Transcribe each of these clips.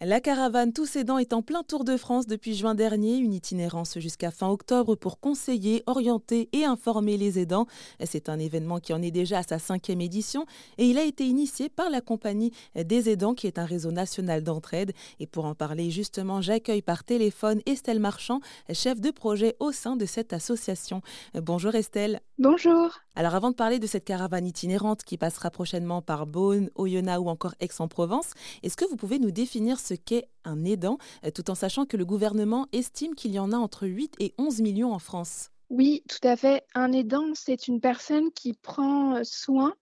La caravane Tous Aidants est en plein tour de France depuis juin dernier, une itinérance jusqu'à fin octobre pour conseiller, orienter et informer les aidants. C'est un événement qui en est déjà à sa cinquième édition et il a été initié par la compagnie des aidants qui est un réseau national d'entraide. Et pour en parler justement, j'accueille par téléphone Estelle Marchand, chef de projet au sein de cette association. Bonjour Estelle. Bonjour. Alors avant de parler de cette caravane itinérante qui passera prochainement par Beaune, Oyonnax ou encore Aix-en-Provence, est-ce que vous pouvez nous définir ce qu'est un aidant, euh, tout en sachant que le gouvernement estime qu'il y en a entre 8 et 11 millions en France? Oui, tout à fait. Un aidant, c'est une personne qui prend euh, soin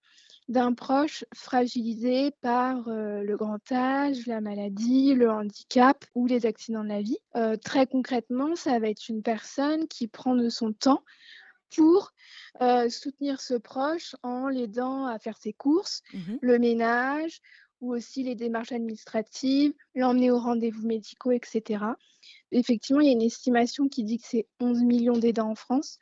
d'un proche fragilisé par euh, le grand âge, la maladie, le handicap ou les accidents de la vie. très concrètement, ça va être une personne qui prend de son temps pour euh, soutenir ce proche en l'aidant à faire ses courses, mmh le ménage ou aussi les démarches administratives, l'emmener aux rendez-vous médicaux, etc. Effectivement, il y a une estimation qui dit que c'est 11 millions d'aidants en France.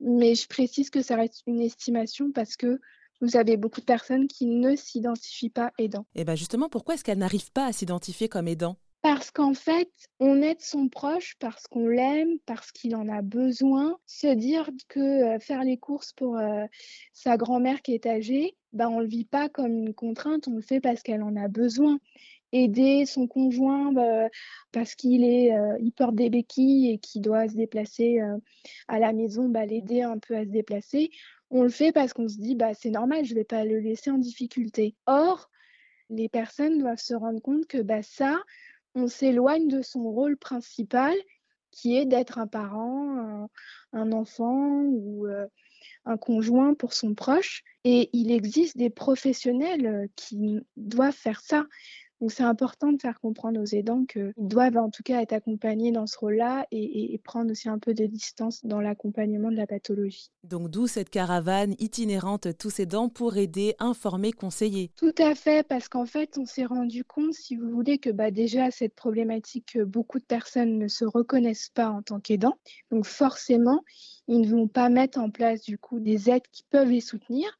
Mais je précise que ça reste une estimation parce que vous avez beaucoup de personnes qui ne s'identifient pas aidants. Et bien justement, pourquoi est-ce qu'elles n'arrivent pas à s'identifier comme aidants? Parce qu'en fait, on aide son proche parce qu'on l'aime, parce qu'il en a besoin. Se dire que euh, faire les courses pour euh, sa grand-mère qui est âgée, bah, on ne le vit pas comme une contrainte, on le fait parce qu'elle en a besoin. Aider son conjoint bah, parce qu'il euh, porte des béquilles et qu'il doit se déplacer à la maison, bah, l'aider un peu à se déplacer. On le fait parce qu'on se dit, bah, c'est normal, je ne vais pas le laisser en difficulté. Or, les personnes doivent se rendre compte que bah, ça, on s'éloigne de son rôle principal qui est d'être un parent, un, enfant ou euh, un conjoint pour son proche. Et il existe des professionnels euh, qui doivent faire ça. Donc c'est important de faire comprendre aux aidants qu'ils doivent en tout cas être accompagnés dans ce rôle-là et, prendre aussi un peu de distance dans l'accompagnement de la pathologie. Donc d'où cette caravane itinérante tous aidants pour aider, informer, conseiller. Tout à fait, parce qu'en fait on s'est rendu compte, si vous voulez, que bah, déjà cette problématique, beaucoup de personnes ne se reconnaissent pas en tant qu'aidants. Donc forcément, ils ne vont pas mettre en place du coup des aides qui peuvent les soutenir.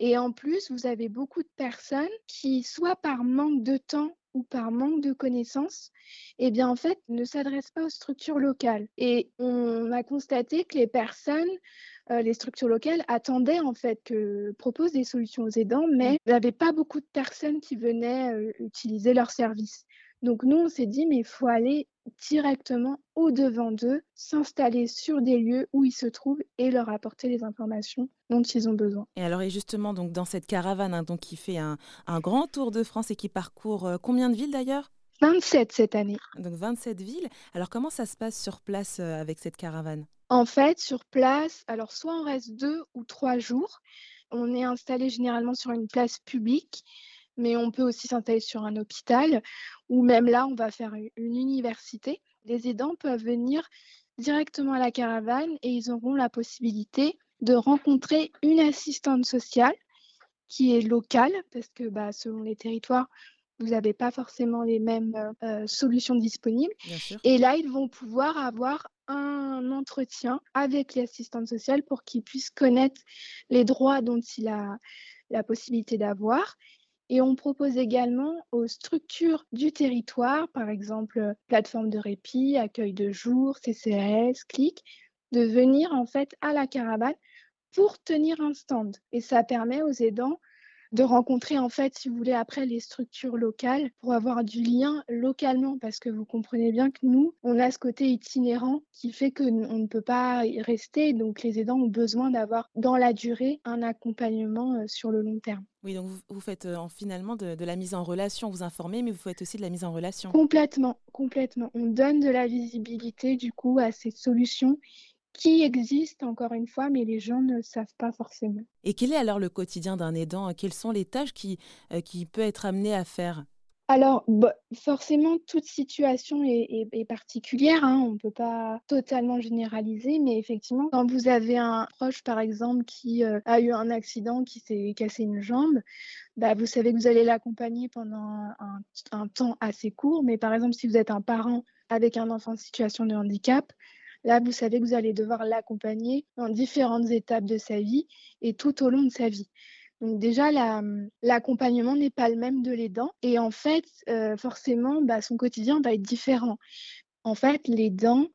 Et en plus, vous avez beaucoup de personnes qui, soit par manque de temps ou par manque de connaissances, eh bien en fait, ne s'adressent pas aux structures locales. Et on a constaté que les personnes, euh, les structures locales attendaient en fait que proposent des solutions aux aidants, mais il n'y pas beaucoup de personnes qui venaient euh, utiliser leurs services. Donc nous, on s'est dit, mais il faut aller directement au-devant d'eux, s'installer sur des lieux où ils se trouvent et leur apporter les informations dont ils ont besoin. Et alors, et justement, donc, dans cette caravane hein, donc, qui fait un, grand tour de France et qui parcourt euh, combien de villes d'ailleurs? 27 cette année. Donc 27 villes. Alors comment ça se passe sur place euh, avec cette caravane? En fait, sur place, alors soit on reste deux ou trois jours. On est installé généralement sur une place publique mais on peut aussi s'installer sur un hôpital ou même là, on va faire une université. Les aidants peuvent venir directement à la caravane et ils auront la possibilité de rencontrer une assistante sociale qui est locale parce que bah, selon les territoires, vous n'avez pas forcément les mêmes euh, solutions disponibles. Et là, ils vont pouvoir avoir un entretien avec l'assistante sociale pour qu'ils puissent connaître les droits dont il a la possibilité d'avoir et on propose également aux structures du territoire, par exemple plateforme de répit, accueil de jour, CCRS, CLIC, de venir en fait à la caravane pour tenir un stand. Et ça permet aux aidants de rencontrer en fait, si vous voulez, après les structures locales pour avoir du lien localement parce que vous comprenez bien que nous, on a ce côté itinérant qui fait qu'on ne peut pas y rester. Donc les aidants ont besoin d'avoir dans la durée un accompagnement euh, sur le long terme. Oui, donc vous, faites euh, finalement de, de, la mise en relation, vous informez, mais vous faites aussi de la mise en relation. Complètement, complètement. On donne de la visibilité du coup à ces solutions qui existe encore une fois, mais les gens ne savent pas forcément. Et quel est alors le quotidien d'un aidant? Quelles sont les tâches qui, euh, qui peut être amené à faire? Alors, bah, forcément, toute situation est, particulière. Hein. On ne peut pas totalement généraliser, mais effectivement, quand vous avez un proche, par exemple, qui euh, a eu un accident, qui s'est cassé une jambe, bah, vous savez que vous allez l'accompagner pendant un, un, temps assez court. Mais par exemple, si vous êtes un parent avec un enfant en situation de handicap, Là, vous savez que vous allez devoir l'accompagner dans différentes étapes de sa vie et tout au long de sa vie. Donc déjà, l'accompagnement n'est pas le même de l'aidant. Et en fait, euh, forcément, bah, son quotidien va être différent. En fait, l'aidant,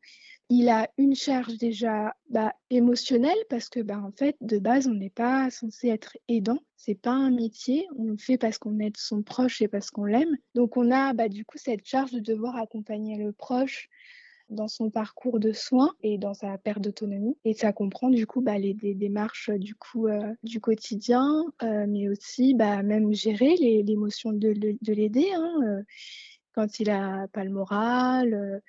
il a une charge déjà bah, émotionnelle parce que bah, en fait, de base, on n'est pas censé être aidant. C'est pas un métier. On le fait parce qu'on aide son proche et parce qu'on l'aime. Donc on a du coup cette charge de devoir accompagner le proche dans son parcours de soins et dans sa perte d'autonomie. Et ça comprend du coup bah, les, démarches du coup euh, du quotidien, euh, mais aussi bah, même gérer l'émotion de, de l'aider hein, euh, quand il a pas le moral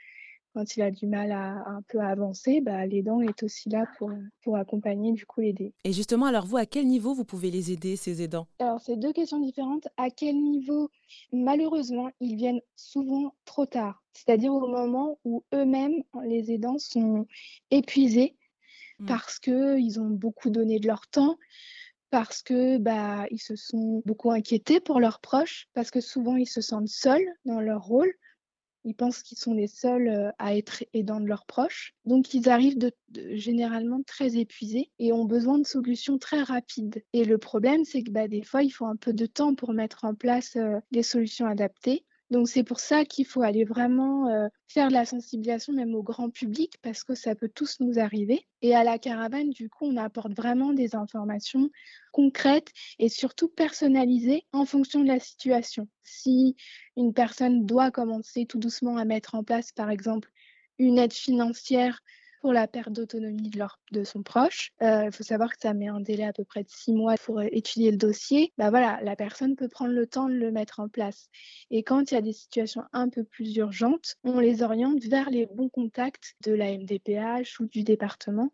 quand il a du mal à, un peu avancer, bah, l'aidant est aussi là pour, pour accompagner du coup l'aider. Et justement, alors vous, à quel niveau vous pouvez les aider, ces aidants? Alors, c'est deux questions différentes. À quel niveau? Malheureusement, ils viennent souvent trop tard, c'est-à-dire au moment où eux-mêmes, les aidants, sont épuisés mmh. parce qu'ils ont beaucoup donné de leur temps, parce que bah ils se sont beaucoup inquiétés pour leurs proches, parce que souvent ils se sentent seuls dans leur rôle. Ils pensent qu'ils sont les seuls euh, à être aidants de leurs proches. Donc, ils arrivent généralement très épuisés et ont besoin de solutions très rapides. Et le problème, c'est que bah, des fois, il faut un peu de temps pour mettre en place euh, des solutions adaptées. Donc c'est pour ça qu'il faut aller vraiment euh, faire de la sensibilisation même au grand public parce que ça peut tous nous arriver. Et à la caravane, du coup, on apporte vraiment des informations concrètes et surtout personnalisées en fonction de la situation. Si une personne doit commencer tout doucement à mettre en place, par exemple, une aide financière pour la perte d'autonomie de, de son proche. Euh, il faut savoir que ça met un délai à peu près de six mois pour euh, étudier le dossier. Bah voilà, la personne peut prendre le temps de le mettre en place. Et quand il y a des situations un peu plus urgentes, on les oriente vers les bons contacts de la MDPH ou du département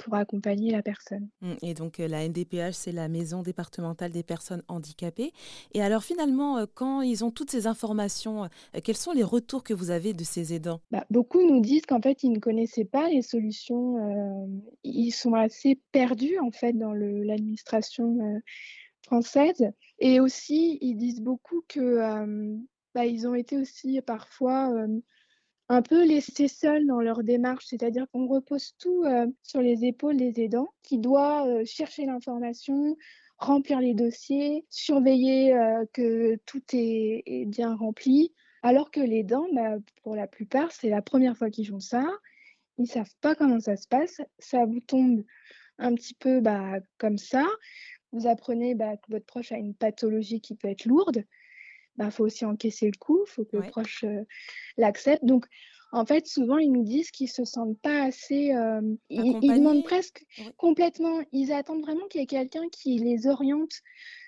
pour accompagner la personne. Mmh, et donc euh, la NDPH, c'est la Maison départementale des personnes handicapées. Et alors finalement, euh, quand ils ont toutes ces informations, euh, quels sont les retours que vous avez de ces aidants? Bah, Beaucoup nous disent qu'en fait, ils ne connaissaient pas les solutions. ils sont assez perdus en fait dans l'administration française. Et aussi, ils disent beaucoup que bah, ils ont été aussi parfois un peu laissés seuls dans leur démarche, c'est-à-dire qu'on repose tout euh, sur les épaules des aidants qui doivent euh, chercher l'information, remplir les dossiers, surveiller euh, que tout est, bien rempli, alors que les dents, bah, pour la plupart, c'est la première fois qu'ils font ça, ils savent pas comment ça se passe, ça vous tombe un petit peu bah, comme ça, vous apprenez bah, que votre proche a une pathologie qui peut être lourde, bah, faut aussi encaisser le coup, il faut que le proche euh, l'accepte. Donc, en fait, souvent, ils nous disent qu'ils se sentent pas assez. Euh, ils, demandent presque complètement. Ils attendent vraiment qu'il y ait quelqu'un qui les oriente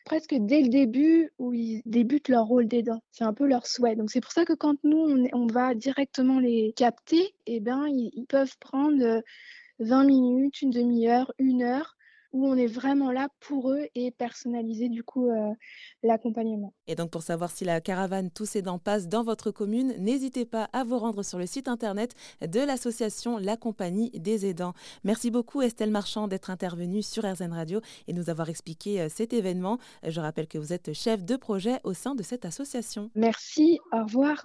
presque dès le début où ils débutent leur rôle d'aidant. C'est un peu leur souhait. Donc, c'est pour ça que quand nous, on, on va directement les capter, eh ben, ils, ils peuvent prendre 20 euh, minutes, une demi-heure, une heure où on est vraiment là pour eux et personnaliser du coup euh, l'accompagnement. Et donc pour savoir si la caravane Tous aidants passe dans votre commune, n'hésitez pas à vous rendre sur le site internet de l'association La Compagnie des aidants. Merci beaucoup Estelle Marchand d'être intervenue sur RZN Radio et nous avoir expliqué euh, cet événement. Je rappelle que vous êtes chef de projet au sein de cette association. Merci, au revoir.